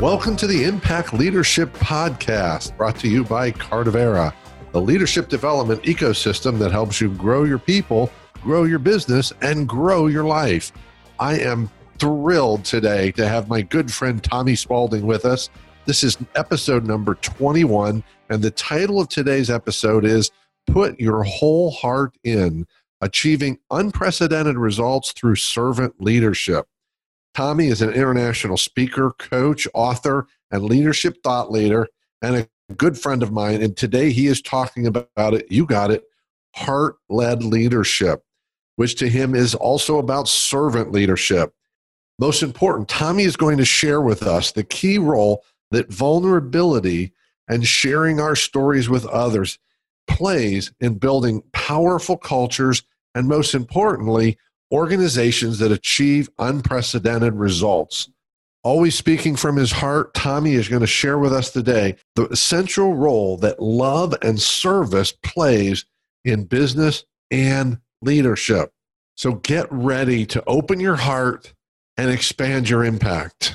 Welcome to the Impact Leadership Podcast, brought to you by Cardivera, the leadership development ecosystem that helps you grow your people, grow your business, and grow your life. I am thrilled today to have my good friend Tommy Spaulding with us. This is episode number 21, and the title of today's episode is Put Your Whole Heart In Achieving Unprecedented Results Through Servant Leadership. Tommy is an international speaker, coach, author, and leadership thought leader, and a good friend of mine. And today he is talking about it. You got it heart led leadership, which to him is also about servant leadership. Most important, Tommy is going to share with us the key role that vulnerability and sharing our stories with others plays in building powerful cultures and, most importantly, organizations that achieve unprecedented results. Always speaking from his heart, Tommy is going to share with us today the essential role that love and service plays in business and leadership. So get ready to open your heart and expand your impact.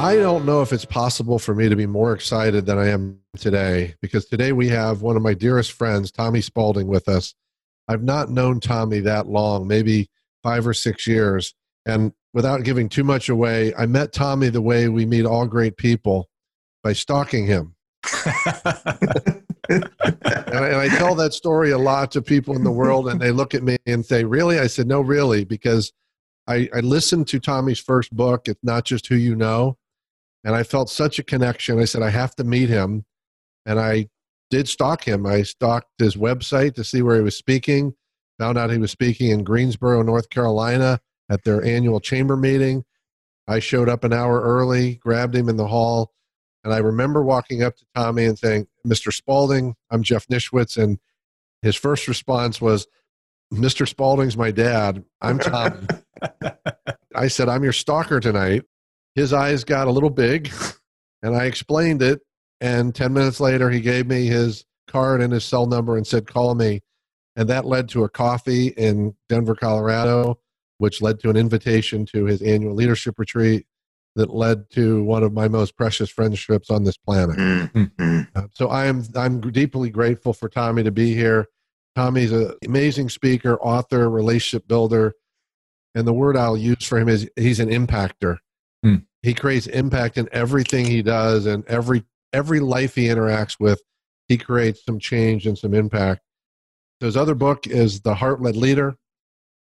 I don't know if it's possible for me to be more excited than I am today because today we have one of my dearest friends, Tommy Spaulding, with us. I've not known Tommy that long, maybe five or six years. And without giving too much away, I met Tommy the way we meet all great people by stalking him. and, I, tell that story a lot to people in the world, and they look at me and say, Really? I said, No, really, because I, I listened to Tommy's first book, It's Not Just Who You Know and I felt such a connection. I said, I have to meet him. And I did stalk him. I stalked his website to see where he was speaking, found out he was speaking in Greensboro, North Carolina at their annual chamber meeting. I showed up an hour early, grabbed him in the hall, and I remember walking up to Tommy and saying, Mr. Spaulding, I'm Jeff Nischwitz. And his first response was, Mr. Spaulding's my dad. I'm Tommy. I said, I'm your stalker tonight his eyes got a little big and I explained it. And 10 minutes later, he gave me his card and his cell number and said, call me. And that led to a coffee in Denver, Colorado, which led to an invitation to his annual leadership retreat that led to one of my most precious friendships on this planet. Mm-hmm. Uh, so I am I'm deeply grateful for Tommy to be here. Tommy's an amazing speaker, author, relationship builder, and the word I'll use for him is he's an impactor. He creates impact in everything he does and every every life he interacts with. He creates some change and some impact. His other book is The Heart Led Leader.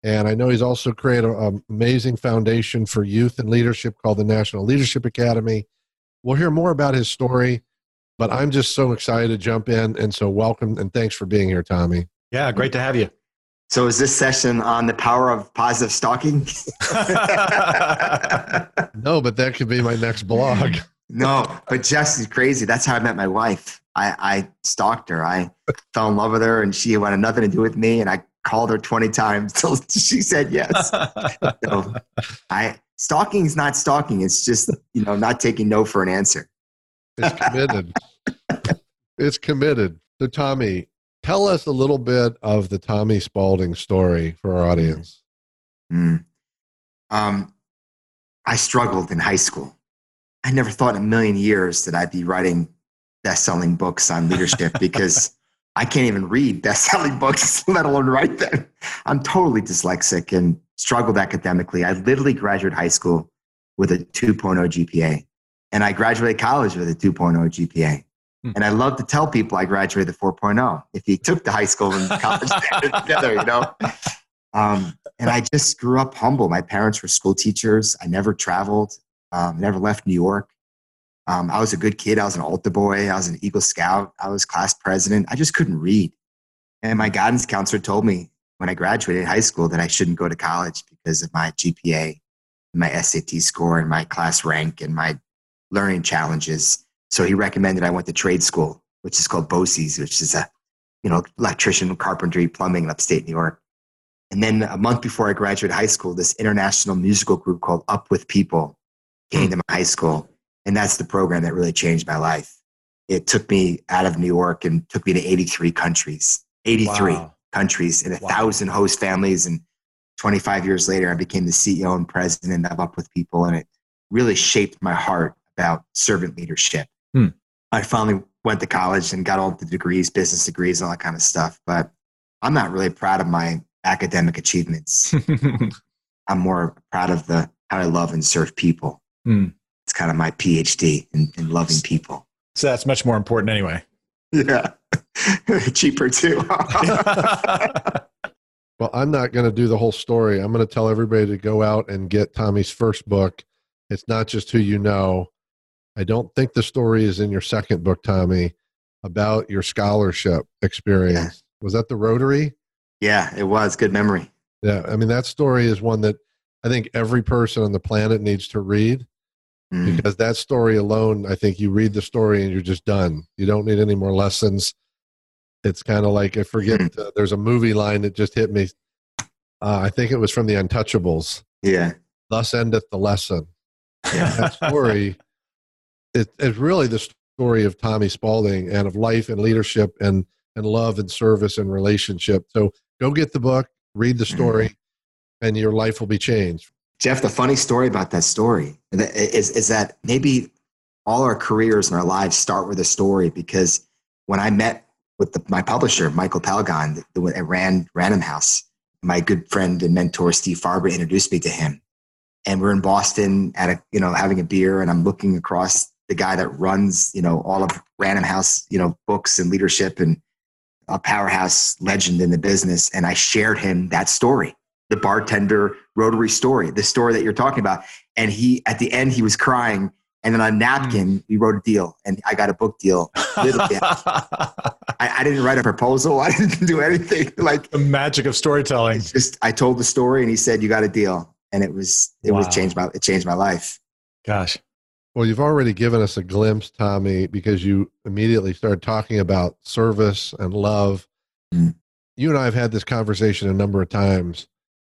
And I know he's also created an amazing foundation for youth and leadership called the National Leadership Academy. We'll hear more about his story, but I'm just so excited to jump in. And so, welcome and thanks for being here, Tommy. Yeah, great to have you. So is this session on the power of positive stalking? no, but that could be my next blog. no, but Jess is crazy. That's how I met my wife. I, I stalked her. I fell in love with her, and she wanted nothing to do with me. And I called her twenty times till she said yes. so I stalking is not stalking. It's just you know not taking no for an answer. It's committed. it's committed. So Tommy, tell us a little bit of the Tommy Spaulding story for our audience. Mm. Um, I struggled in high school. I never thought in a million years that I'd be writing best-selling books on leadership because I can't even read best-selling books, let alone write them. I'm totally dyslexic and struggled academically. I literally graduated high school with a 2.0 GPA, and I graduated college with a 2.0 GPA. And I love to tell people I graduated 4.0 if you took the high school and college together, you know. Um, and I just grew up humble. My parents were school teachers. I never traveled, um, never left New York. Um, I was a good kid. I was an altar boy. I was an Eagle Scout. I was class president. I just couldn't read. And my guidance counselor told me, when I graduated high school that I shouldn't go to college because of my GPA, my SAT score, and my class rank and my learning challenges. So he recommended I went to trade school, which is called BOCES, which is a you know electrician, carpentry, plumbing in upstate New York. And then a month before I graduated high school, this international musical group called Up with People came to my high school. And that's the program that really changed my life. It took me out of New York and took me to 83 countries, 83 Wow. countries and a Wow. thousand host families. And 25 years later, I became the CEO and president of Up with People. And it really shaped my heart about servant leadership. Hmm. I finally went to college and got all the degrees, business degrees, and all that kind of stuff. But I'm not really proud of my academic achievements. I'm more proud of the how I love and serve people. Hmm. It's kind of my PhD in, in loving people. so that's much more important anyway. Yeah. Cheaper too. Well, I'm not going to do the whole story. I'm going to tell everybody to go out and get Tommy's first book. It's not just who you know. I don't think the story is in your second book, Tommy, about your scholarship experience. Was that the Rotary? yeah, it was good memory. Yeah. I mean, that story is one that I think every person on the planet needs to read Mm. because that story alone, I think you read the story and you're just done. You don't need any more lessons. It's kind of like I forget. Uh, there's a movie line that just hit me. Uh, I think it was from The Untouchables. Yeah. Thus endeth the lesson. That story it, it's really the story of Tommy Spaulding and of life and leadership and and love and service and relationship. So go get the book, read the story, and your life will be changed. Jeff, the funny story about that story is, is that maybe all our careers and our lives start with a story because when I met with the, my publisher, Michael Palgon, at Rand, Random House, my good friend and mentor, Steve Farber, introduced me to him. And we're in Boston at a, you know, having a beer and I'm looking across the guy that runs, you know, all of Random House, you know, books and leadership and a powerhouse legend in the business. And I shared him that story, the bartender rotary story, the story that you're talking about. And he, at the end, he was crying. And then on a napkin, hmm. we wrote a deal and I got a book deal. Literally, I, I didn't write a proposal. I didn't do anything. Like, the magic of storytelling. just, I told the story and he said, you got a deal. And it was, it was changed my, it changed my life. Gosh. Well, you've already given us a glimpse, Tommy, because you immediately started talking about service and love. Mm. You and I have had this conversation a number of times.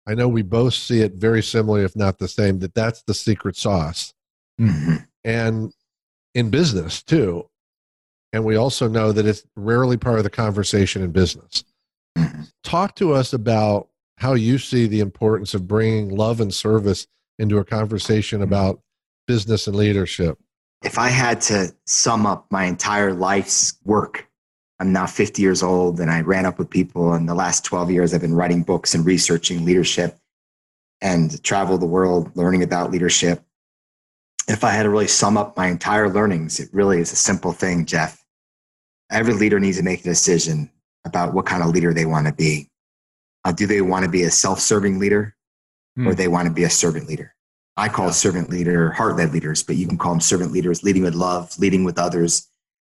I know we both see it very similarly, if not the same, that that's the secret sauce. Mhm. and in business too. And we also know that it's rarely part of the conversation in business. Mhm. Talk to us about how you see the importance of bringing love and service into a conversation about business and leadership. if I had to sum up my entire life's work, I'm now 50 years old and I ran up with people. In the last 12 years, I've been writing books and researching leadership and travel the world learning about leadership. If I had to really sum up my entire learnings, it really is a simple thing, Jeff. Every leader needs to make a decision about what kind of leader they want to be. Uh, do they want to be a self serving leader or Hmm. they want to be a servant leader? I call servant leader heart led leaders, but you can call them servant leaders, leading with love, leading with others.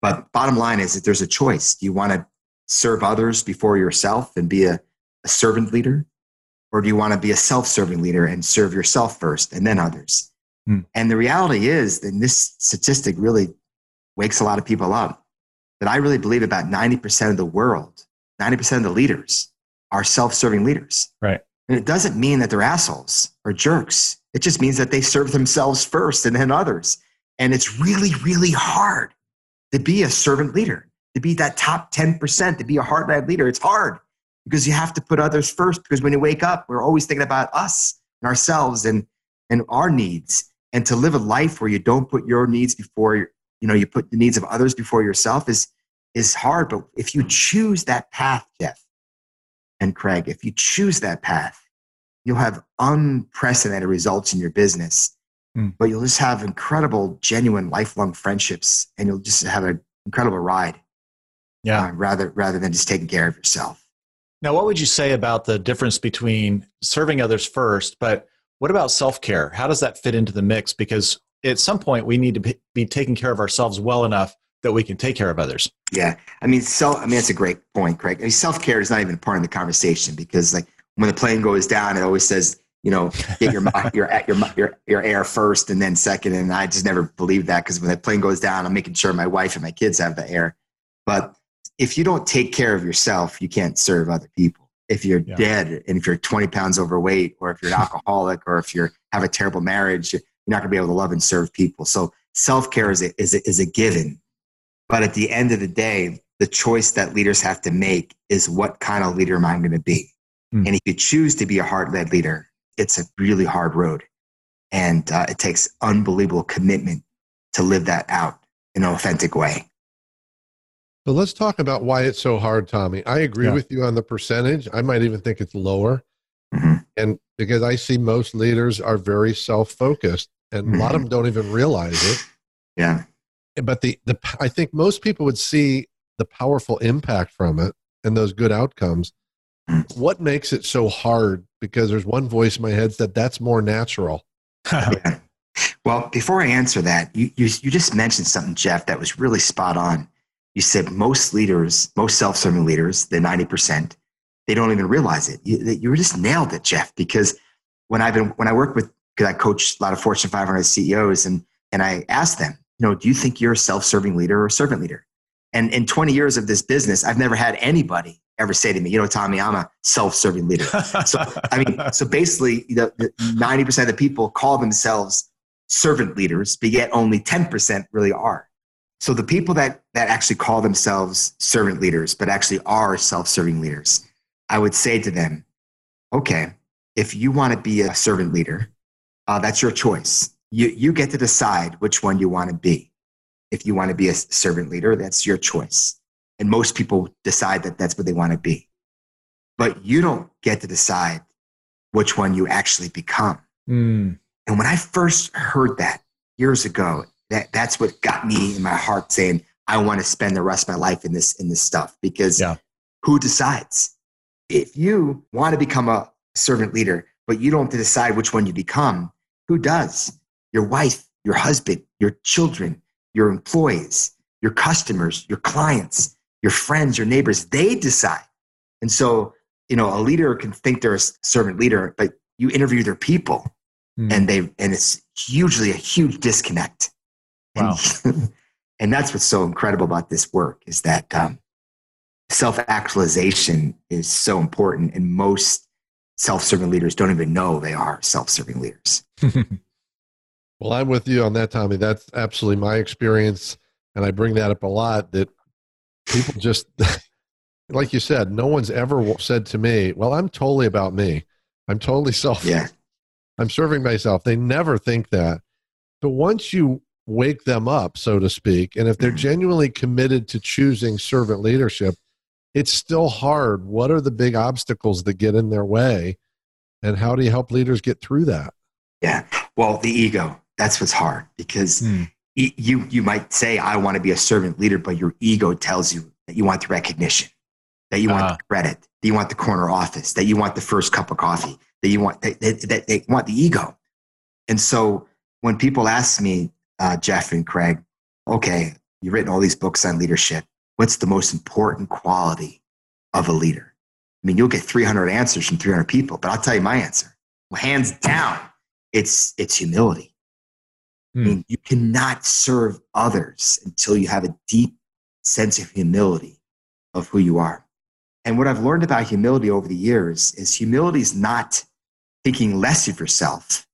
But bottom line is that there's a choice. Do you want to serve others before yourself and be a, a servant leader? Or do you want to be a self serving leader and serve yourself first and then others? Hmm. And the reality is, and this statistic really wakes a lot of people up, that I really believe about 90% of the world, 90% of the leaders are self serving leaders. Right. And it doesn't mean that they're assholes or jerks. It just means that they serve themselves first and then others. And it's really, really hard to be a servant leader, to be that top 10%, to be a heart led leader. It's hard because you have to put others first. Because when you wake up, we're always thinking about us and ourselves and, and our needs. And to live a life where you don't put your needs before, you know, you put the needs of others before yourself is, is hard. But if you choose that path, Jeff and Craig, if you choose that path, you'll have unprecedented results in your business, Hmm. but you'll just have incredible, genuine, lifelong friendships, and you'll just have an incredible ride. Yeah. uh, rather rather than just taking care of yourself. Now, what would you say about the difference between serving others first, but what about self care? How does that fit into the mix? Because at some point, we need to be- be taking care of ourselves well enough that we can take care of others. Yeah. I mean, self, I mean, that's a great point, Craig. I mean, self care is not even part of the conversation because, like, when the plane goes down, it always says, you know, get your your your your your air first and then second. And I just never believed that because when the plane goes down, I'm making sure my wife and my kids have the air. But if you don't take care of yourself, you can't serve other people. If you're yeah. dead and if you're 20 pounds overweight, or if you're an alcoholic, or if you have a terrible marriage, you're not going to be able to love and serve people. So self care is a, is a, is a given. But at the end of the day, the choice that leaders have to make is what kind of leader am I going to be? Mm. And if you choose to be a heart led leader, it's a really hard road. And uh, it takes unbelievable commitment to live that out in an authentic way. So let's talk about why it's so hard, Tommy. I agree yeah. with you on the percentage. I might even think it's lower. Mm-hmm. And because I see most leaders are very self focused and mm-hmm. a lot of mm-hmm. them don't even realize it. Yeah. But the, the, I think most people would see the powerful impact from it and those good outcomes. What makes it so hard? Because there's one voice in my head that that's more natural. yeah. Well, before I answer that, you, you, you just mentioned something, Jeff, that was really spot on. You said most leaders, most self serving leaders, the 90%, they don't even realize it. You, you just nailed it, Jeff, because when I've been, when I work with, because I coach a lot of Fortune 500 CEOs and, and I ask them, you know, do you think you're a self serving leader or a servant leader? And in 20 years of this business, I've never had anybody ever say to me, you know, Tommy, I'm a self-serving leader. So, I mean, so basically, the 90% of the people call themselves servant leaders, but yet only 10% really are. So the people that, that actually call themselves servant leaders, but actually are self-serving leaders, I would say to them, okay, if you want to be a servant leader, uh, that's your choice. You, you get to decide which one you want to be. If you want to be a servant leader, that's your choice. And most people decide that that's what they want to be. But you don't get to decide which one you actually become. Mm. And when I first heard that years ago, that, that's what got me in my heart saying, I want to spend the rest of my life in this, in this stuff because yeah. who decides? If you want to become a servant leader, but you don't decide which one you become, who does? Your wife, your husband, your children, your employees, your customers, your clients, your friends, your neighbors, they decide. And so, you know, a leader can think they're a servant leader, but you interview their people mm. and they, and it's hugely a huge disconnect. Wow. And, and that's what's so incredible about this work is that um, self-actualization is so important. And most self-serving leaders don't even know they are self-serving leaders. well, I'm with you on that, Tommy. That's absolutely my experience. And I bring that up a lot that people just like you said no one's ever said to me well i'm totally about me. I'm totally self yeah. I'm serving myself. They never think that. But once you wake them up so to speak and if they're mm-hmm. genuinely committed to choosing servant leadership it's still hard. What are the big obstacles that get in their way? And how do you help leaders get through that? Yeah. Well the ego. That's what's hard because mm you you might say I want to be a servant leader, but your ego tells you that you want the recognition, that you want uh, the credit, that you want the corner office, that you want the first cup of coffee, that you want that, that, that they want the ego. And so when people ask me, uh, Jeff and Craig, okay, you've written all these books on leadership. What's the most important quality of a leader? I mean, you'll get 300 answers from 300 people, but I'll tell you my answer. Well, hands down, it's it's humility. I mean, you cannot serve others until you have a deep sense of humility of who you are. And what I've learned about humility over the years is humility is not thinking less of yourself.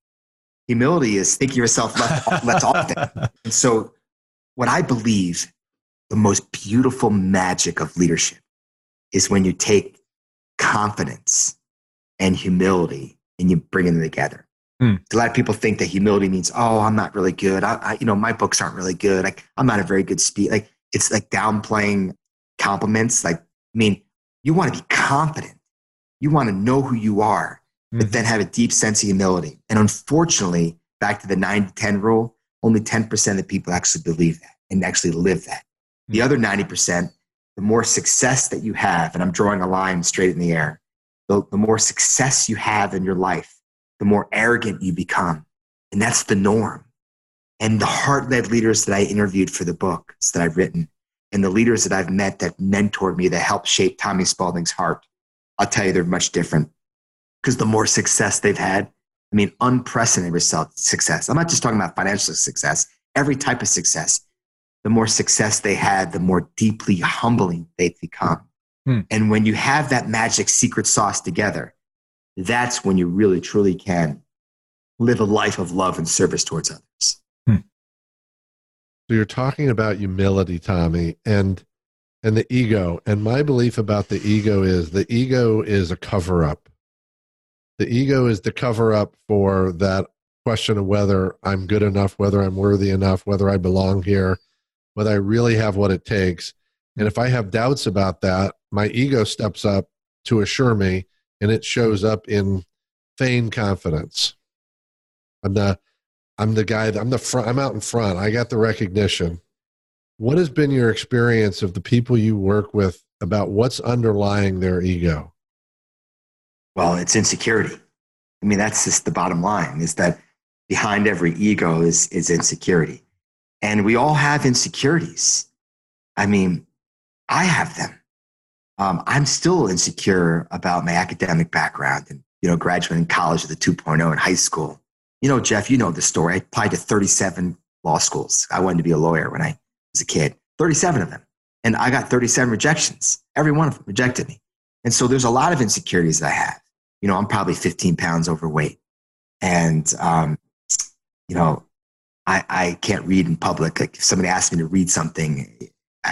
Humility is thinking yourself less, less often. And so, what I believe the most beautiful magic of leadership is when you take confidence and humility and you bring them together. Hmm. A lot of people think that humility means, oh, I'm not really good. I, I you know, my books aren't really good. Like, I'm not a very good speaker. Like, it's like downplaying compliments. Like, I mean, you want to be confident. You want to know who you are, mm-hmm. but then have a deep sense of humility. And unfortunately, back to the nine to 10 rule, only 10% of the people actually believe that and actually live that. The other 90%, the more success that you have, and I'm drawing a line straight in the air, the, the more success you have in your life, the more arrogant you become. And that's the norm. And the heart led leaders that I interviewed for the books that I've written, and the leaders that I've met that mentored me, that helped shape Tommy Spaulding's heart, I'll tell you they're much different. Because the more success they've had, I mean, unprecedented result, success. I'm not just talking about financial success, every type of success. The more success they had, the more deeply humbling they've become. Hmm. And when you have that magic secret sauce together, that's when you really, truly can live a life of love and service towards others. Hmm. So you're talking about humility, Tommy, and and the ego. And my belief about the ego is the ego is a cover up. The ego is the cover up for that question of whether I'm good enough, whether I'm worthy enough, whether I belong here, whether I really have what it takes. And if I have doubts about that, my ego steps up to assure me, and it shows up in feigned confidence. I'm the I'm the guy that I'm the front I'm out in front. I got the recognition. What has been your experience of the people you work with about what's underlying their ego? Well, it's insecurity. I mean, that's just the bottom line is that behind every ego is, is insecurity. And we all have insecurities. I mean, I have them. Um, I'm still insecure about my academic background and, you know, graduating college with a 2.0 in high school. You know, Jeff, you know the story. I applied to 37 law schools. I wanted to be a lawyer when I was a kid, 37 of them. And I got 37 rejections. Every one of them rejected me. And so there's a lot of insecurities that I have. You know, I'm probably 15 pounds overweight. And, um, you know, I, I can't read in public. Like if somebody asks me to read something,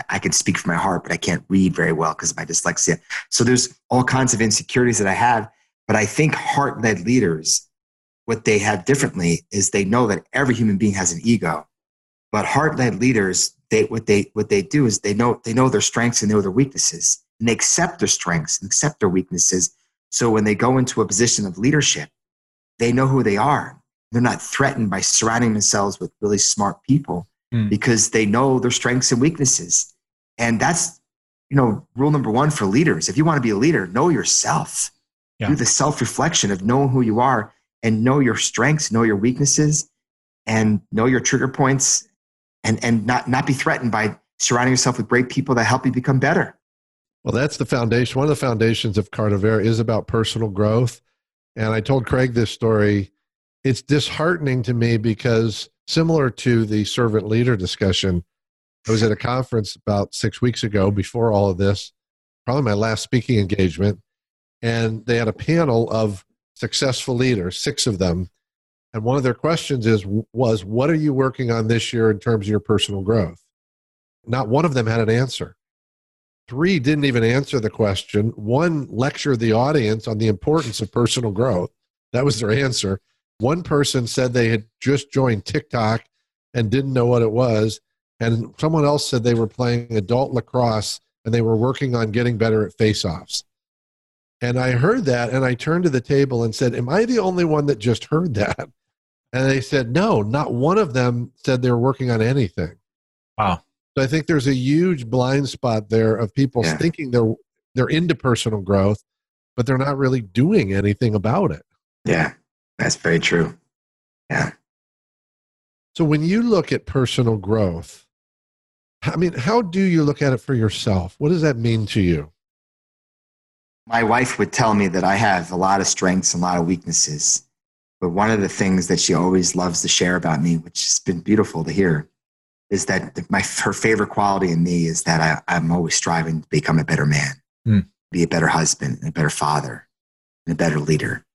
I, can speak from my heart, but I can't read very well because of my dyslexia. So there's all kinds of insecurities that I have. But I think heart led leaders what they have differently is they know that every human being has an ego but heart-led leaders they what they what they do is they know they know their strengths and they know their weaknesses and they accept their strengths and accept their weaknesses so when they go into a position of leadership they know who they are they're not threatened by surrounding themselves with really smart people mm. because they know their strengths and weaknesses and that's you know rule number one for leaders if you want to be a leader know yourself yeah. do the self-reflection of knowing who you are and know your strengths, know your weaknesses, and know your trigger points, and, and not, not be threatened by surrounding yourself with great people that help you become better. Well, that's the foundation. One of the foundations of Cardivera is about personal growth. And I told Craig this story. It's disheartening to me because, similar to the servant leader discussion, I was at a conference about six weeks ago before all of this, probably my last speaking engagement. And they had a panel of successful leaders, six of them. And one of their questions is was what are you working on this year in terms of your personal growth? Not one of them had an answer. Three didn't even answer the question. One lectured the audience on the importance of personal growth. That was their answer. One person said they had just joined TikTok and didn't know what it was. And someone else said they were playing adult lacrosse and they were working on getting better at face offs. And I heard that and I turned to the table and said, Am I the only one that just heard that? And they said, No, not one of them said they were working on anything. Wow. So I think there's a huge blind spot there of people yeah. thinking they're they're into personal growth, but they're not really doing anything about it. Yeah, that's very true. Yeah. So when you look at personal growth, I mean, how do you look at it for yourself? What does that mean to you? my wife would tell me that I have a lot of strengths and a lot of weaknesses. But one of the things that she always loves to share about me, which has been beautiful to hear, is that my her favorite quality in me is that I, I'm always striving to become a better man, mm. be a better husband, and a better father, and a better leader.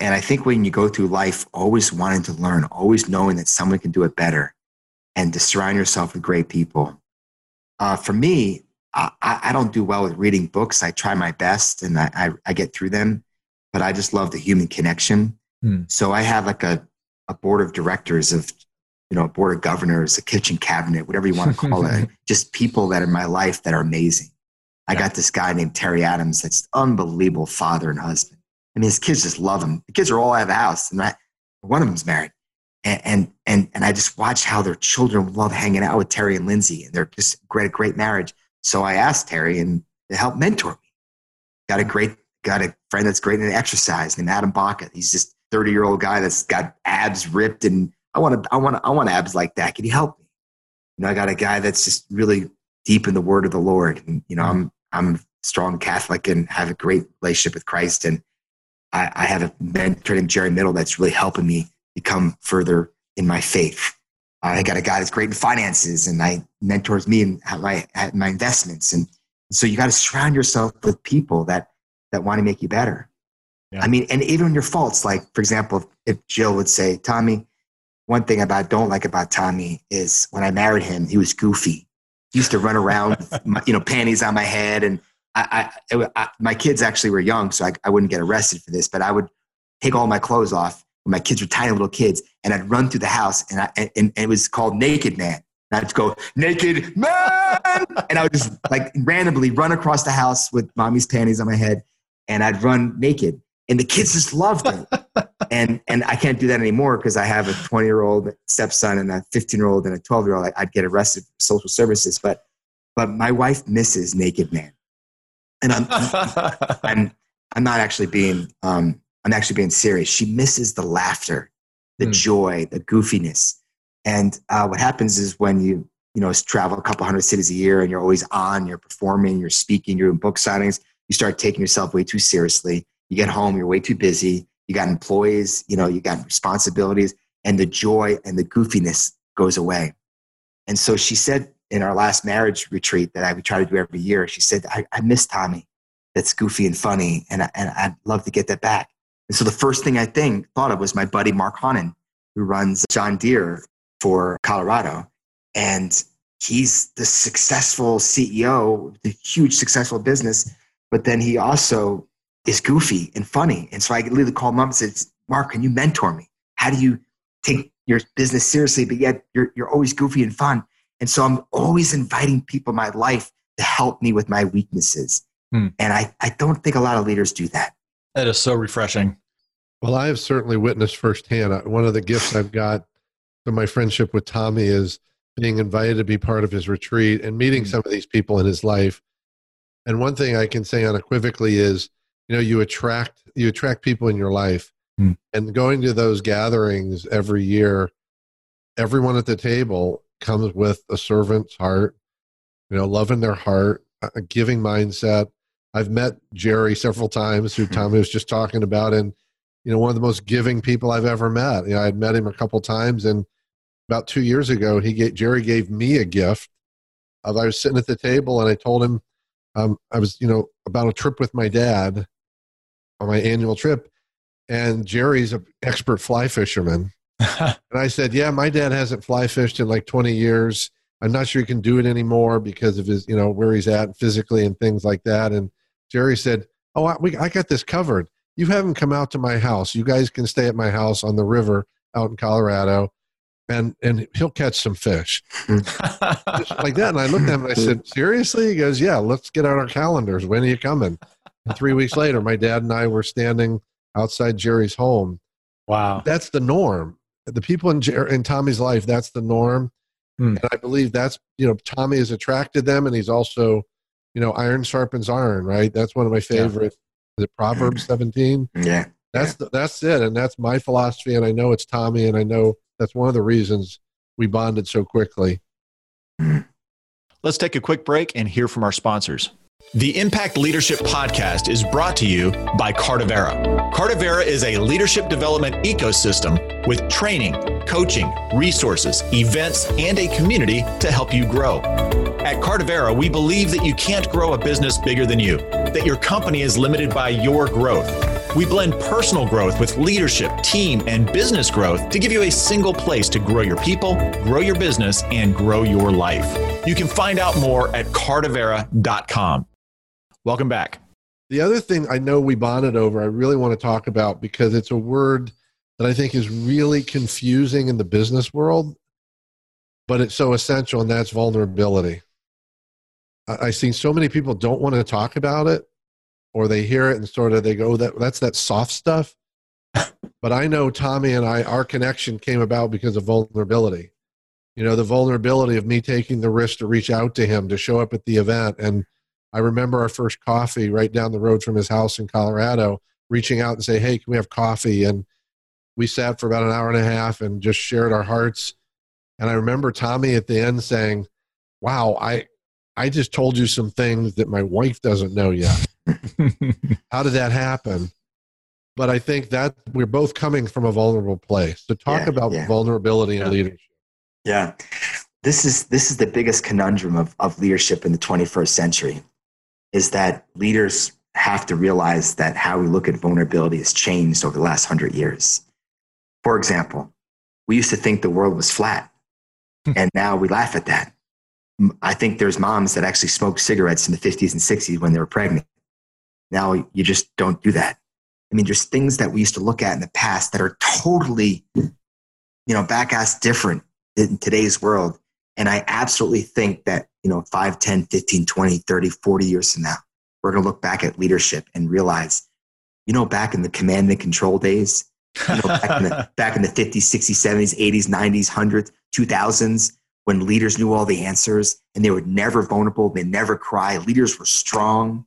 And I think when you go through life always wanting to learn, always knowing that someone can do it better, and to surround yourself with great people. Uh, for me, I, I don't do well with reading books. I try my best and I, I, I get through them, but I just love the human connection. Hmm. So I have like a, a board of directors of, you know, a board of governors, a kitchen cabinet, whatever you want to call it, just people that are in my life that are amazing. I got this guy named Terry Adams that's unbelievable father and husband. I mean, his kids just love him. The kids are all out of the house, and I, one of them's married. And, and and and I just watch how their children love hanging out with Terry and Lindsay, and they're just great, great marriage. So I asked Terry and to help mentor me. Got a great, got a friend that's great in exercise named Adam Baca. He's just 30 year old guy that's got abs ripped and I want to, I want to, I want abs like that. Can you help me? You know, I got a guy that's just really deep in the word of the Lord. And, you know, I'm, I'm strong Catholic and have a great relationship with Christ. And I, I have a mentor named Jerry Middle that's really helping me become further in my faith. I got a guy that's great in finances and I mentors me in my, my investments. And so you got to surround yourself with people that, that want to make you better. Yeah. I mean, and even your faults, like for example, if Jill would say, Tommy, one thing about don't like about Tommy is when I married him, he was goofy. He used to run around, my, you know, panties on my head, and I, I, I, my kids actually were young, so I, I wouldn't get arrested for this. But I would take all my clothes off when my kids were tiny little kids, and I'd run through the house, and I and, and it was called Naked Man. And I'd go naked man, and I would just like randomly run across the house with mommy's panties on my head, and I'd run naked and the kids just loved it. and and I can't do that anymore because I have a 20 year old stepson and a 15 year old and a 12 year old. I'd get arrested for social services, but but my wife misses Naked Man, and I'm I'm I'm not actually being um, I'm actually being serious. She misses the laughter, the mm. joy, the goofiness, and uh, what happens is when you you know travel a couple hundred cities a year and you're always on, you're performing, you're speaking, you're doing book signings, you start taking yourself way too seriously you get home, you're way too busy. You got employees, you know, you got responsibilities, and the joy and the goofiness goes away. And so she said in our last marriage retreat that I would try to do every year, she said, I, I miss Tommy. That's goofy and funny, and, I, and I'd love to get that back. And so the first thing I think, thought of was my buddy Mark Honnen, who runs John Deere for Colorado. And he's the successful CEO, the huge successful business. But then he also is goofy and funny. And so I literally called him up and said, Mark, can you mentor me? How do you take your business seriously, but yet you're, you're always goofy and fun? And so I'm always inviting people in my life to help me with my weaknesses. Hmm. And I, I don't think a lot of leaders do that. That is so refreshing. Well, I have certainly witnessed firsthand. Uh, one of the gifts I've got from my friendship with Tommy is being invited to be part of his retreat and meeting hmm. some of these people in his life. And one thing I can say unequivocally is you know you attract you attract people in your life mm. and going to those gatherings every year everyone at the table comes with a servant's heart you know love in their heart a giving mindset. I've met jerry several times who tommy was just talking about and you know one of the most giving people i've ever met. You know i'd met him a couple times and about two years ago he gave, jerry gave me a gift of i was sitting at the table and i told him um, i was you know about a trip with my dad on my annual trip, and Jerry's an expert fly fisherman. And I said, "Yeah, my dad hasn't fly fished in like 20 years. I'm not sure he can do it anymore because of his, you know, where he's at physically and things like that." And Jerry said, "Oh, I, we, I got this covered. You haven't come out to my house. You guys can stay at my house on the river out in Colorado." and and he'll catch some fish like that and i looked at him and i said seriously he goes yeah let's get out our calendars when are you coming and three weeks later, my dad and I were standing outside Jerry's home. Wow. That's the norm. The people in, Jer- in Tommy's life, that's the norm. Hmm. And I believe that's, you know, Tommy has attracted them and he's also, you know, iron sharpens iron, right? That's one of my favorite. Yeah. Is it Proverbs 17? Yeah. That's, the, that's it. And that's my philosophy. And I know it's Tommy. And I know that's one of the reasons we bonded so quickly. Let's take a quick break and hear from our sponsors. The Impact Leadership Podcast is brought to you by Cardivera. Cardivera is a leadership development ecosystem with training, coaching, resources, events, and a community to help you grow. At Cardivera, we believe that you can't grow a business bigger than you, that your company is limited by your growth. We blend personal growth with leadership, team, and business growth to give you a single place to grow your people, grow your business, and grow your life. You can find out more at cardivera.com. Welcome back. The other thing I know we bonded over, I really want to talk about because it's a word that I think is really confusing in the business world, but it's so essential, and that's vulnerability. I, see so many people don't want to talk about it, or they hear it and sort of they go, oh, "That that's that soft stuff." but I know Tommy and I, our connection came about because of vulnerability. You know, the vulnerability of me taking the risk to reach out to him to show up at the event and I remember our first coffee right down the road from his house in Colorado, reaching out and say, "Hey, can we have coffee?" And we sat for about an hour and a half and just shared our hearts. And I remember Tommy at the end saying, Wow, I I just told you some things that my wife doesn't know yet. How did that happen? But I think that we're both coming from a vulnerable place. So talk Yeah, about yeah. vulnerability and Yeah. leadership. Yeah. This is this is the biggest conundrum of, of leadership in the 21st century is that leaders have to realize that how we look at vulnerability has changed over the last hundred years. For example, we used to think the world was flat, hmm. and now we laugh at that. I think there's moms that actually smoked cigarettes in the 50s and 60s when they were pregnant. Now you just don't do that. I mean, there's things that we used to look at in the past that are totally, you know, back ass different in today's world. And I absolutely think that, you know, 5, 10, 15, 20, 30, 40 years from now, we're going to look back at leadership and realize, you know, back in the command and control days, you know, back, in the, back in the 50s, 60s, 70s, 80s, 90s, 100s, 2000s, when leaders knew all the answers and they were never vulnerable, they never cry, leaders were strong.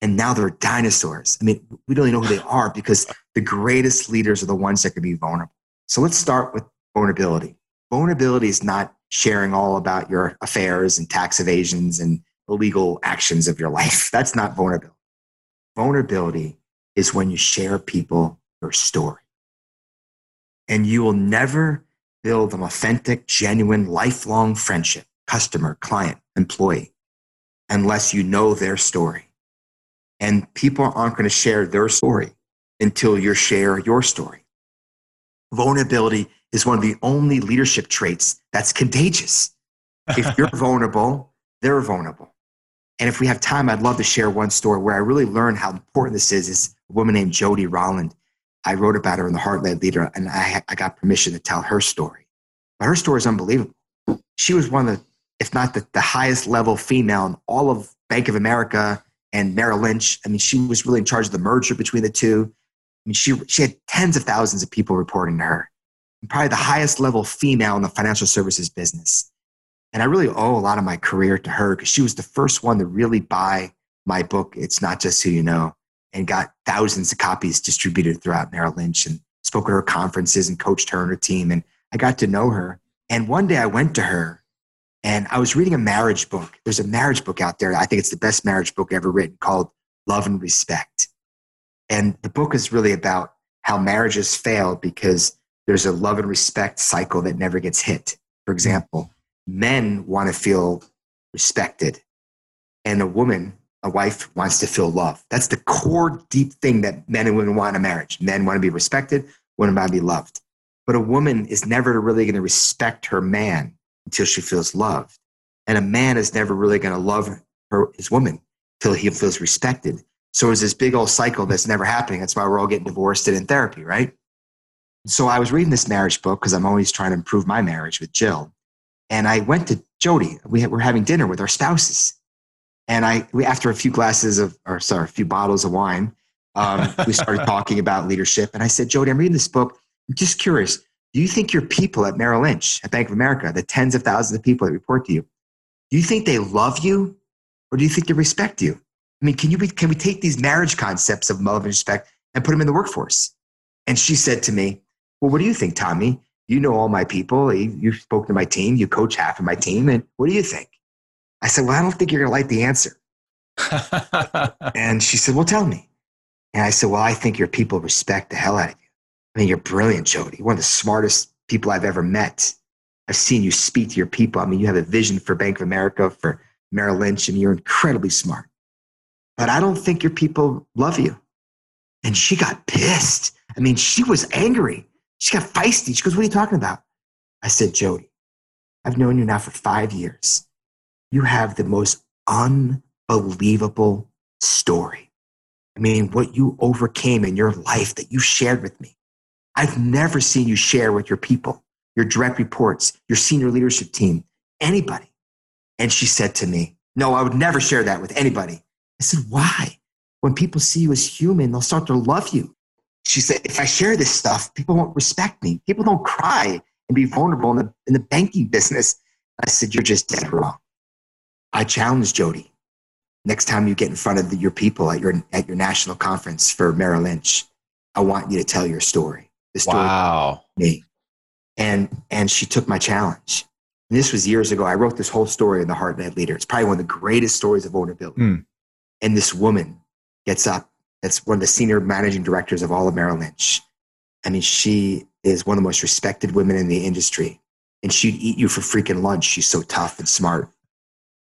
And now they're dinosaurs. I mean, we don't even know who they are because the greatest leaders are the ones that can be vulnerable. So let's start with vulnerability. Vulnerability is not sharing all about your affairs and tax evasions and illegal actions of your life. That's not vulnerability. Vulnerability is when you share people your story. And you will never build an authentic, genuine, lifelong friendship, customer, client, employee, unless you know their story. And people aren't going to share their story until you share your story. Vulnerability is one of the only leadership traits that's contagious. If you're vulnerable, they're vulnerable. And if we have time, I'd love to share one story where I really learned how important this is. Is a woman named Jody Rolland. I wrote about her in the Heart Led Leader, and I, I got permission to tell her story. But her story is unbelievable. She was one of the, if not the, the highest level female in all of Bank of America and Merrill Lynch. I mean, she was really in charge of the merger between the two. I mean, she, she had tens of thousands of people reporting to her. Probably the highest level female in the financial services business. And I really owe a lot of my career to her because she was the first one to really buy my book, It's Not Just Who You Know, and got thousands of copies distributed throughout Merrill Lynch and spoke at her conferences and coached her and her team. And I got to know her. And one day I went to her and I was reading a marriage book. There's a marriage book out there. I think it's the best marriage book ever written called Love and Respect. And the book is really about how marriages fail because there's a love and respect cycle that never gets hit. For example, men want to feel respected, and a woman, a wife, wants to feel love. That's the core, deep thing that men and women want in marriage. Men want to be respected, women want to be loved. But a woman is never really going to respect her man until she feels loved. And a man is never really going to love her, his woman until he feels respected. So it's this big old cycle that's never happening. That's why we're all getting divorced and in therapy, right? So I was reading this marriage book because I'm always trying to improve my marriage with Jill. And I went to Jody. We were having dinner with our spouses. And I, we, after a few glasses of, or sorry, a few bottles of wine, um, we started talking about leadership. And I said, Jody, I'm reading this book. I'm just curious. Do you think your people at Merrill Lynch, at Bank of America, the tens of thousands of people that report to you, do you think they love you or do you think they respect you? I mean, can, you be, can we take these marriage concepts of love and respect and put them in the workforce? And she said to me, Well, what do you think, Tommy? You know all my people. You, spoke to my team. You coach half of my team. And what do you think? I said, Well, I don't think you're going to like the answer. And she said, Well, tell me. And I said, Well, I think your people respect the hell out of you. I mean, you're brilliant, Jody. One of the smartest people I've ever met. I've seen you speak to your people. I mean, you have a vision for Bank of America, for Merrill Lynch, and you're incredibly smart. But I don't think your people love you. And she got pissed. I mean, she was angry. She got feisty. She goes, What are you talking about? I said, Jody, I've known you now for five years. You have the most unbelievable story. I mean, what you overcame in your life that you shared with me. I've never seen you share with your people, your direct reports, your senior leadership team, anybody. And she said to me, No, I would never share that with anybody. I said, Why? When people see you as human, they'll start to love you. She said, If I share this stuff, people won't respect me. People don't cry and be vulnerable in the, in the banking business. I said, You're just dead wrong. I challenged Jody. Next time you get in front of the, your people at your, at your national conference for Merrill Lynch, I want you to tell your story. the story Wow. me. And and she took my challenge. And this was years ago. I wrote this whole story in the Heart Led Leader. It's probably one of the greatest stories of vulnerability. Hmm. And this woman gets up. That's one of the senior managing directors of all of Merrill Lynch. I mean, she is one of the most respected women in the industry. And she'd eat you for freaking lunch. She's so tough and smart.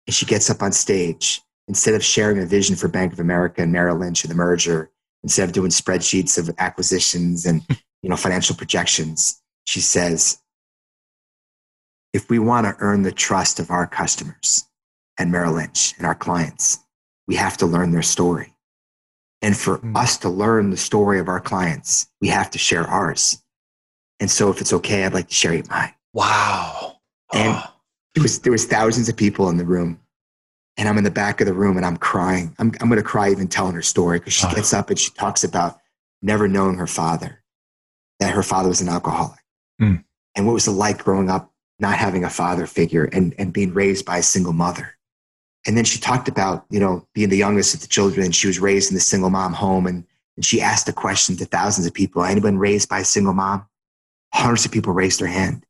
And she gets up on stage. Instead of sharing a vision for Bank of America and Merrill Lynch and the merger, instead of doing spreadsheets of acquisitions and you know financial projections, she says, if we want to earn the trust of our customers and Merrill Lynch and our clients, we have to learn their story. And for Hmm. us to learn the story of our clients, we have to share ours. And so if it's okay, I'd like to share mine. Wow. And- Oh. There was, there was thousands of people in the room. And I'm in the back of the room and I'm crying. I'm, I'm going to cry even telling her story because she Ah. gets up and she talks about never knowing her father, that her father was an alcoholic. Hmm. And what was it like growing up not having a father figure and, and being raised by a single mother. And then she talked about, you know, being the youngest of the children and she was raised in the single mom home. And, and she asked a question to thousands of people. Anyone raised by a single mom? Hundreds of people raised their hand.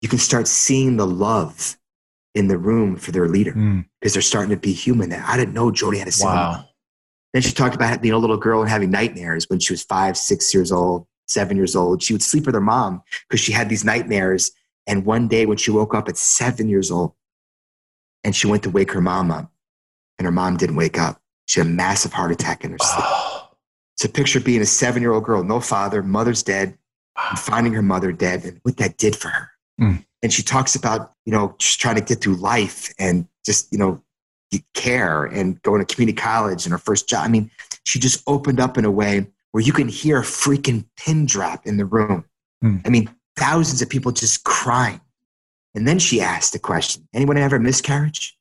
You can start seeing the love in the room for their leader Hmm. because they're starting to be human. now. I didn't know Jody had a single mom. Then she talked about being a little girl and having nightmares when she was five, six years old, seven years old. She would sleep with her mom because she had these nightmares. And one day when she woke up at seven years old and she went to wake her mom up and her mom didn't wake up, she had a massive heart attack in her sleep. Oh. So picture being a seven year old girl, no father, mother's dead, and finding her mother dead and what that did for her. Mm. And she talks about, you know, just trying to get through life and just, you know, care and going to community college and her first job. I mean, she just opened up in a way where you can hear a freaking pin drop in the room. Mm. I mean, thousands of people just crying. And then she asked the question Anyone ever miscarriage?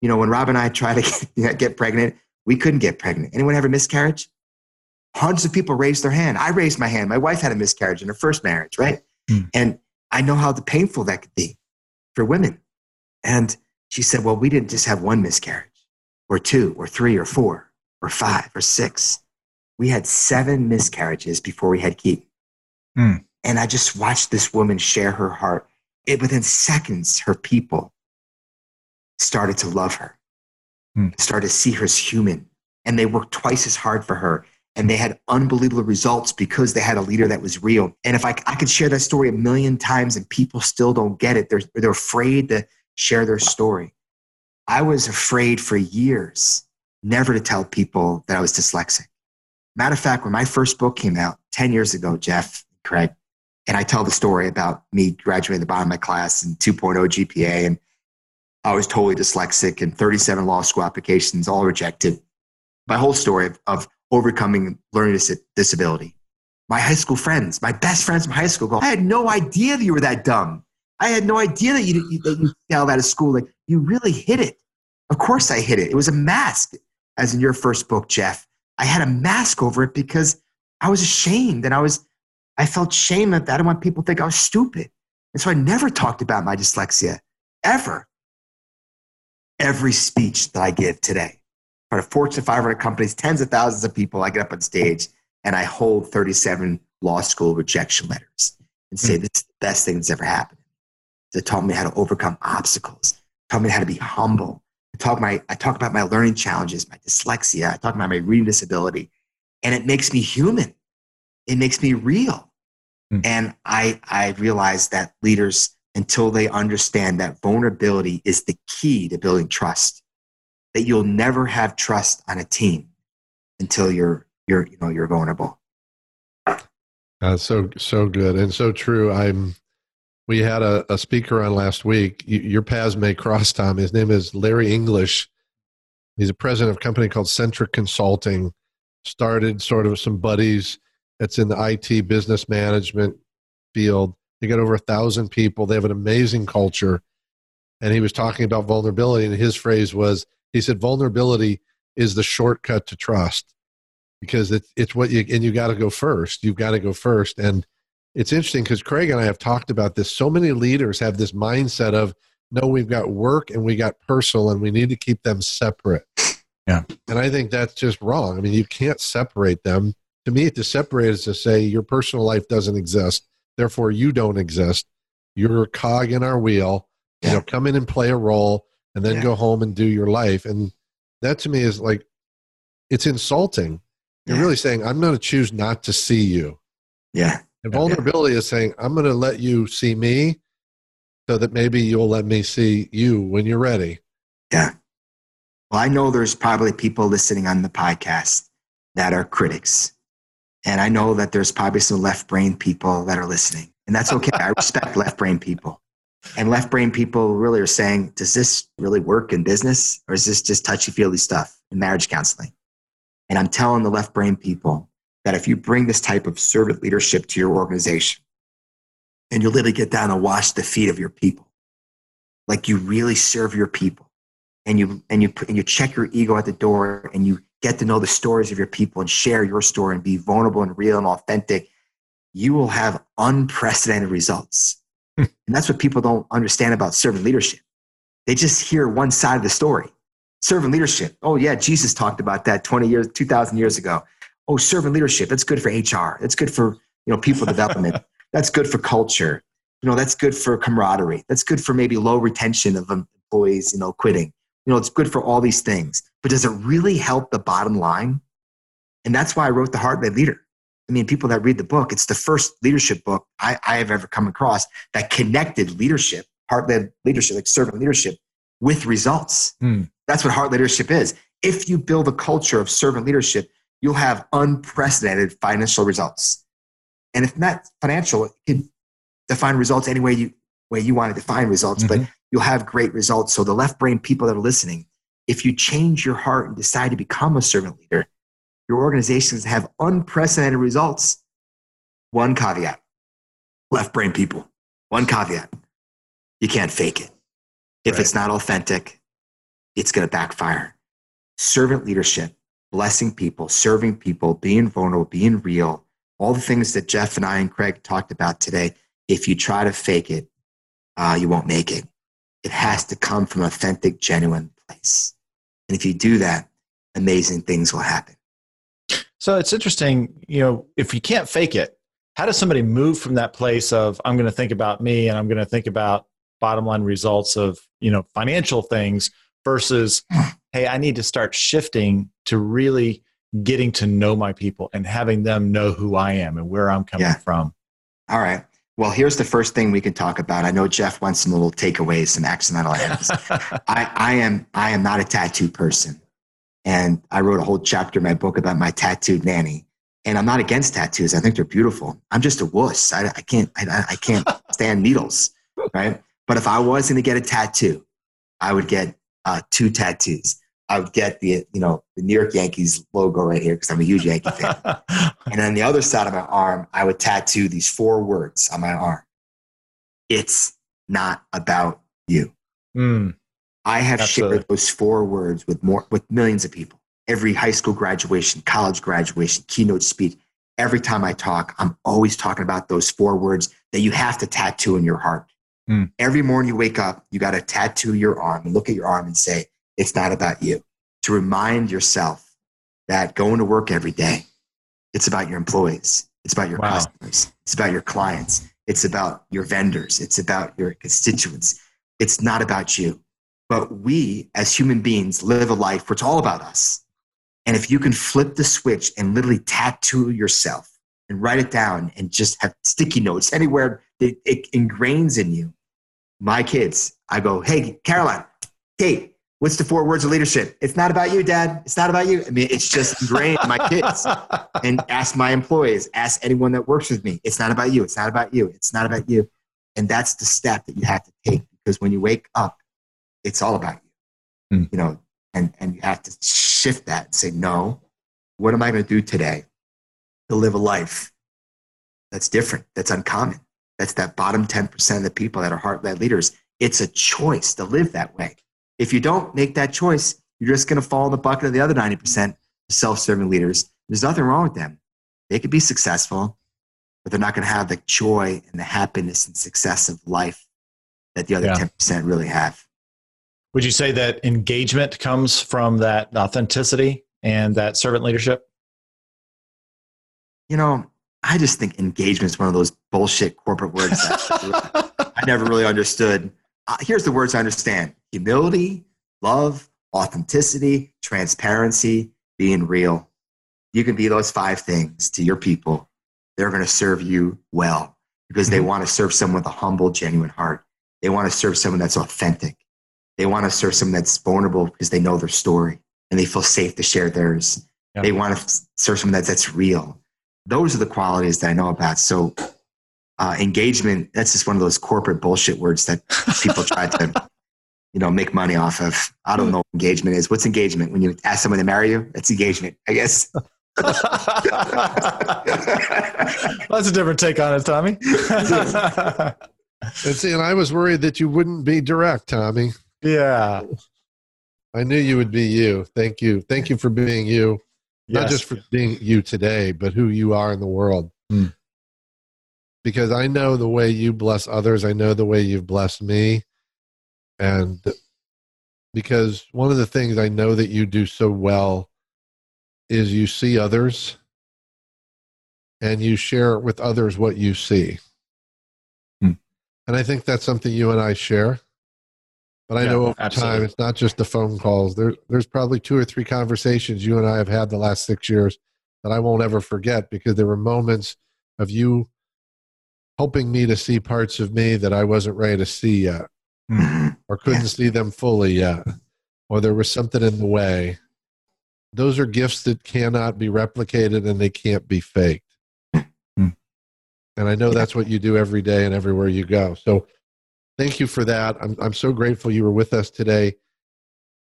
You know, when Rob and I tried to get, get pregnant, we couldn't get pregnant. Anyone ever miscarriage? Hundreds of people raised their hand. I raised my hand. My wife had a miscarriage in her first marriage, right? Hmm. And I know how the painful that could be for women. And she said, Well, we didn't just have one miscarriage, or two, or three, or four, or five, or six. We had seven miscarriages before we had Keaton. Hmm. And I just watched this woman share her heart. It, within seconds, her people started to love her, Hmm. started to see her as human. And they worked twice as hard for her. And they had unbelievable results because they had a leader that was real. And if I, I could share that story a million times and people still don't get it, they're, they're afraid to share their story. I was afraid for years never to tell people that I was dyslexic. Matter of fact, when my first book came out 10 years ago, Jeff, Craig, and I tell the story about me graduating the bottom of my class and 2.0 GPA, and I was totally dyslexic and 37 law school applications, all rejected. My whole story of, of overcoming learning dis- disability. My high school friends, my best friends from high school go, I had no idea that you were that dumb. I had no idea that you, that you failed out of school. Like, you really hit it. Of course I hit it. It was a mask, as in your first book, Jeff. I had a mask over it because I was ashamed and I was, I felt shame that I didn't want people to think I was stupid. And so I never talked about my dyslexia, ever. Every speech that I give today, for a Fortune 500 companies, tens of thousands of people, I get up on stage and I hold 37 law school rejection letters and say, hmm. this is the best thing that's ever happened. It taught me how to overcome obstacles, taught me how to be humble. I talk, my, I talk about my learning challenges, my dyslexia, I talk about my reading disability, and it makes me human. It makes me real. Hmm. And I, I realize that leaders, until they understand that vulnerability is the key to building trust, that you'll never have trust on a team until you're, you're, you know, you're vulnerable. Uh, so so good and so true. I'm. We had a, a speaker on last week. Y- Your paths may cross, Tom. His name is Larry English. He's a president of a company called Centric Consulting. Started sort of some buddies. That's in the IT business management field. They got over a thousand people. They have an amazing culture. And he was talking about vulnerability, and his phrase was, he said, vulnerability is the shortcut to trust because it's it's what you and you got to go first. You've got to go first, and it's interesting because Craig and I have talked about this. So many leaders have this mindset of no, we've got work and we got personal, and we need to keep them separate. Yeah. and I think that's just wrong. I mean, you can't separate them. To me, to separate is to say your personal life doesn't exist. Therefore, you don't exist. You're a cog in our wheel. You know, come in and play a role and then Yeah. go home and do your life. And that to me is like, it's insulting. You're Yeah. really saying, I'm going to choose not to see you. Yeah. And Yeah. vulnerability is saying, I'm going to let you see me so that maybe you'll let me see you when you're ready. Yeah. Well, I know there's probably people listening on the podcast that are critics. And I know that there's probably some left brain people that are listening. And that's okay. I respect left brain people. And left brain people really are saying, does this really work in business? Or is this just touchy feely stuff in marriage counseling? And I'm telling the left brain people that if you bring this type of servant leadership to your organization and you literally get down and wash the feet of your people, like you really serve your people and you and you and you check your ego at the door and you get to know the stories of your people and share your story and be vulnerable and real and authentic you will have unprecedented results. Hmm. And that's what people don't understand about servant leadership. They just hear one side of the story. Servant leadership. Oh yeah jesus talked about that 20 years 2000 years ago. Oh servant leadership that's good for hr that's good for you know people development. That's good for culture. You know that's good for camaraderie. That's good for maybe low retention of employees you know quitting you know it's good for all these things but does it really help the bottom line? And that's why i wrote the heart-led leader. I mean people that read the book it's the first leadership book i, I have ever come across that connected leadership heart-led leadership like servant leadership with results. Hmm. that's what heart leadership is. If you build a culture of servant leadership you'll have unprecedented financial results. And if not financial it can define results any way you way you want to define results but you'll have great results. So the left brain people that are listening, if you change your heart and decide to become a servant leader, your organizations have unprecedented results. One caveat, left brain people, one caveat, you can't fake it. If Right. it's not authentic, it's going to backfire. Servant leadership, blessing people, serving people, being vulnerable, being real, all the things that Jeff and I and Craig talked about today. If you try to fake it, uh, you won't make it. It has to come from authentic, genuine place. And if you do that, amazing things will happen. So it's interesting, you know, if you can't fake it, how does somebody move from that place of I'm going to think about me and I'm going to think about bottom line results of, you know, financial things versus hey, I need to start shifting to really getting to know my people and having them know who I am and where I'm coming Yeah. from. All right. Well, here's the first thing we can talk about. I know Jeff wants some little takeaways, some accidental items. I, I am I am not a tattoo person. And I wrote a whole chapter in my book about my tattooed nanny. And I'm not against tattoos. I think they're beautiful. I'm just a wuss. I, I can't I, I can't stand needles, right? But if I was going to get a tattoo, I would get uh, two tattoos. I would get the you know the New York Yankees logo right here because I'm a huge Yankee fan. And on the other side of my arm, I would tattoo these four words on my arm. It's not about you. Mm, I have Absolutely. shared those four words with more with millions of people. Every high school graduation, college graduation, keynote speech, every time I talk, I'm always talking about those four words that you have to tattoo in your heart. Hmm. Every morning you wake up, you got to tattoo your arm and look at your arm and say, it's not about you. To remind yourself that going to work every day, it's about your employees, it's about your Wow. customers, it's about your clients, it's about your vendors, it's about your constituents. It's not about you. But we, as human beings, live a life where it's all about us. And if you can flip the switch and literally tattoo yourself and write it down and just have sticky notes anywhere that it ingrains in you, my kids, I go, hey, Caroline, Kate, what's the four words of leadership? It's not about you, Dad. It's not about you. I mean, it's just ingrained in my kids. And ask my employees, ask anyone that works with me. It's not about you. It's not about you. It's not about you. And that's the step that you have to take because when you wake up, it's all about you. Hmm. You know, and, and you have to shift that and say, no, what am I going to do today to live a life that's different, that's uncommon? That's that bottom 10% of the people that are heart led leaders. It's a choice to live that way. If you don't make that choice, you're just going to fall in the bucket of the other 90% self serving leaders. There's nothing wrong with them. They could be successful, but they're not going to have the joy and the happiness and success of life that the other Yeah. 10% really have. Would you say that engagement comes from that authenticity and that servant leadership? you know, I just think engagement is one of those bullshit corporate words that I never really understood. Uh, here's the words I understand humility, love, authenticity, transparency, being real. You can be those five things to your people. They're going to serve you well because they mm-hmm. want to serve someone with a humble, genuine heart. They want to serve someone that's authentic. They want to serve someone that's vulnerable because they know their story and they feel safe to share theirs. Yep. They want to serve someone that's, that's real. Those are the qualities that I know about. So, uh, engagement, that's just one of those corporate bullshit words that people try to, you know, make money off of. I don't know what engagement is. What's engagement? When you ask someone to marry you, that's engagement, I guess. That's a different take on it, Tommy. and see, and I was worried that you wouldn't be direct, Tommy. Yeah. I knew you would be you. Thank you. Thank you for being you. Yes. Not just for being you today, but who you are in the world. Mm. Because I know the way you bless others, I know the way you've blessed me. And because one of the things I know that you do so well is you see others and you share with others what you see. Hmm. And I think that's something you and I share. But I yeah, know over absolutely. time, it's not just the phone calls. There, there's probably two or three conversations you and I have had the last six years that I won't ever forget because there were moments of you helping me to see parts of me that I wasn't ready to see yet mm-hmm. or couldn't see them fully yet. Or there was something in the way. Those are gifts that cannot be replicated and they can't be faked. Mm. And I know that's what you do every day and everywhere you go. So thank you for that. I'm, I'm so grateful you were with us today.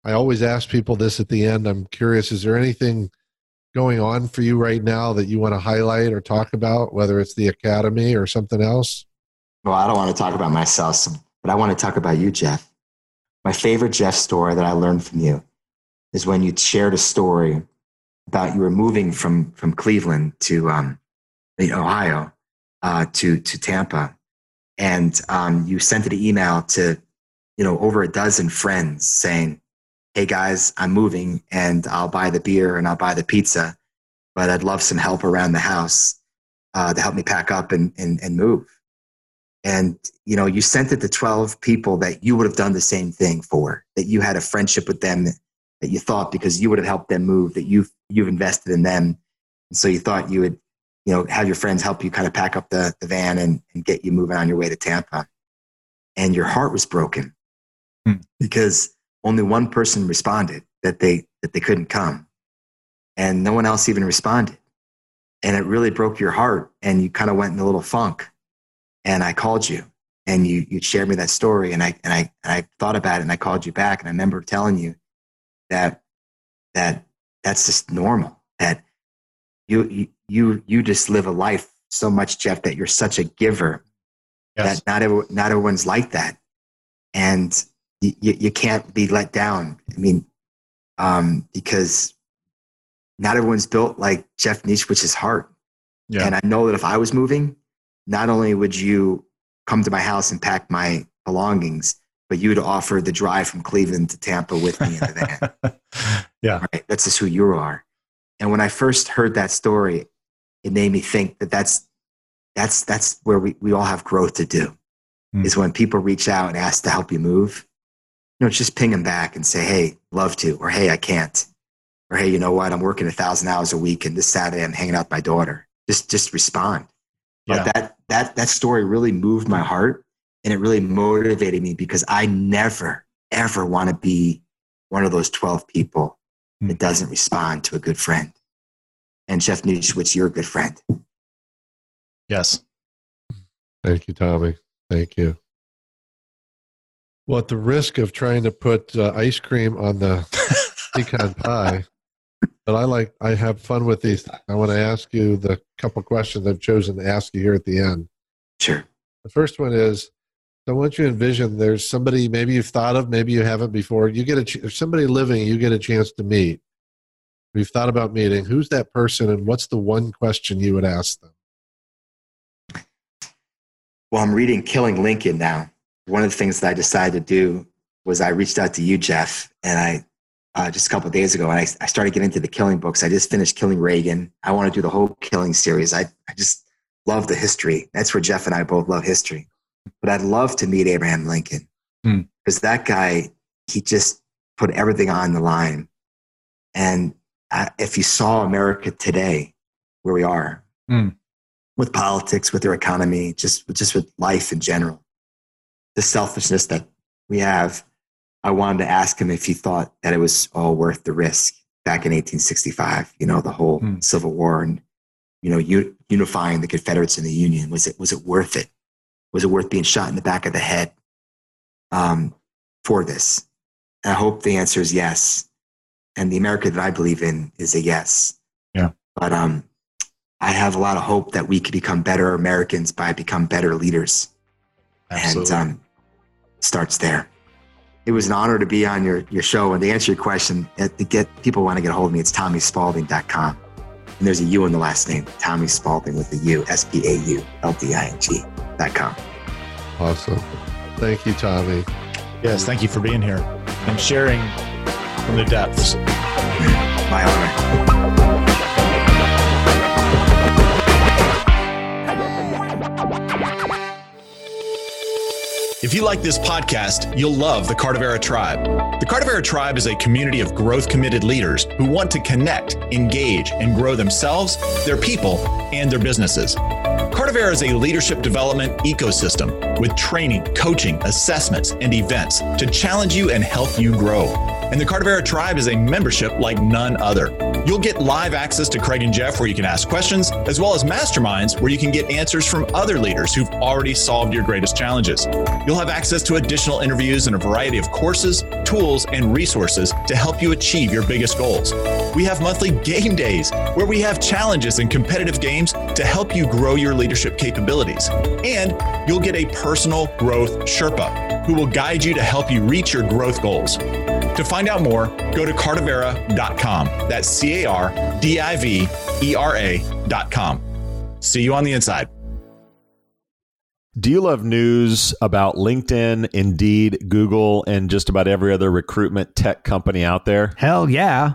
I always ask people this at the end. I'm curious, is there anything going on for you right now that you want to highlight or talk about, whether it's the academy or something else? Well, I don't want to talk about myself, but I want to talk about you, Jeff. My favorite Jeff story that I learned from you is when you shared a story about you were moving from, from Cleveland to um, Ohio uh, to, to Tampa and um, you sent an email to you know over a dozen friends saying hey guys i'm moving and i'll buy the beer and i'll buy the pizza but i'd love some help around the house uh, to help me pack up and, and, and move and you know you sent it to 12 people that you would have done the same thing for that you had a friendship with them that, that you thought because you would have helped them move that you've you've invested in them and so you thought you would you know, have your friends help you kind of pack up the, the van and, and get you moving on your way to Tampa. And your heart was broken hmm. because only one person responded that they, that they couldn't come. And no one else even responded. And it really broke your heart. And you kind of went in a little funk. And I called you and you, you shared me that story. And I, and I, and I thought about it and I called you back. And I remember telling you that, that that's just normal, that you, you you just live a life so much, Jeff, that you're such a giver yes. that not every, not everyone's like that, and you, you can't be let down. I mean, um, because not everyone's built like Jeff Nischwitz's heart. Yeah. And I know that if I was moving, not only would you come to my house and pack my belongings, but you would offer the drive from Cleveland to Tampa with me in the van. yeah. Right? That's just who you are. And when I first heard that story, it made me think that that's that's that's where we, we all have growth to do mm. is when people reach out and ask to help you move know just ping them back and say hey love to or hey i can't or hey you know what i'm working a thousand hours a week and this saturday i'm hanging out with my daughter just just respond yeah. but that that that story really moved my heart and it really motivated me because i never ever want to be one of those 12 people mm. that doesn't respond to a good friend and Jeff Nischwitz, you're a good friend. Yes. Thank you, Tommy. Thank you. Well, at the risk of trying to put uh, ice cream on the pecan pie, but I like I have fun with these. I want to ask you the couple questions I've chosen to ask you here at the end. Sure. The first one is I want you to envision there's somebody maybe you've thought of, maybe you haven't before. You get a ch- somebody living, you get a chance to meet we've thought about meeting, who's that person and what's the one question you would ask them? Well, I'm reading Killing Lincoln now. One of the things that I decided to do was I reached out to you, Jeff, and I uh, just a couple days ago, and I, I started getting into the killing books. I just finished Killing Reagan. I want to do the whole killing series. I, I just love the history. That's where Jeff and I both love history. But I'd love to meet Abraham Lincoln because hmm. that guy, he just put everything on the line. And I, if you saw America today, where we are, mm. with politics, with their economy, just just with life in general, the selfishness that we have I wanted to ask him if he thought that it was all worth the risk back in 1865. You know, the whole hmm. Civil War and you know u- unifying the Confederates and the Union. Was it was it worth it? Was it worth being shot in the back of the head um, for this? And I hope the answer is yes. And the America that I believe in is a yes. Yeah. But um, I have a lot of hope that we can become better Americans by become better leaders. Absolutely. And um, starts there it was an honor to be on your, your show. And to answer your question, uh, to get people want to get a hold of me, it's TommySpaulding.com. And there's a U in the last name, Tommy Spaulding with a U, S P A U L D I N G.com. Awesome. Thank you, Tommy. Yes, thank you for being here and sharing from the depths. My honor. If you like this podcast, you'll love the Cardivera Tribe. The Cardivera Tribe is a community of growth committed leaders who want to connect, engage, and grow themselves, their people, and their businesses. Cardivera is a leadership development ecosystem with training, coaching, assessments, and events to challenge you and help you grow. And the Cardivera Tribe is a membership like none other. You'll get live access to Craig and Jeff where you can ask questions, as well as masterminds where you can get answers from other leaders who've already solved your greatest challenges. You'll have access to additional interviews and a variety of courses, tools, and resources to help you achieve your biggest goals. We have monthly game days where we have challenges and competitive games to help you grow your leadership capabilities. And you'll get a personal growth Sherpa who will guide you to help you reach your growth goals. To find out more, go to cardivera.com. That's C A R D I V E R A.com. See you on the inside. Do you love news about LinkedIn, Indeed, Google, and just about every other recruitment tech company out there? Hell yeah.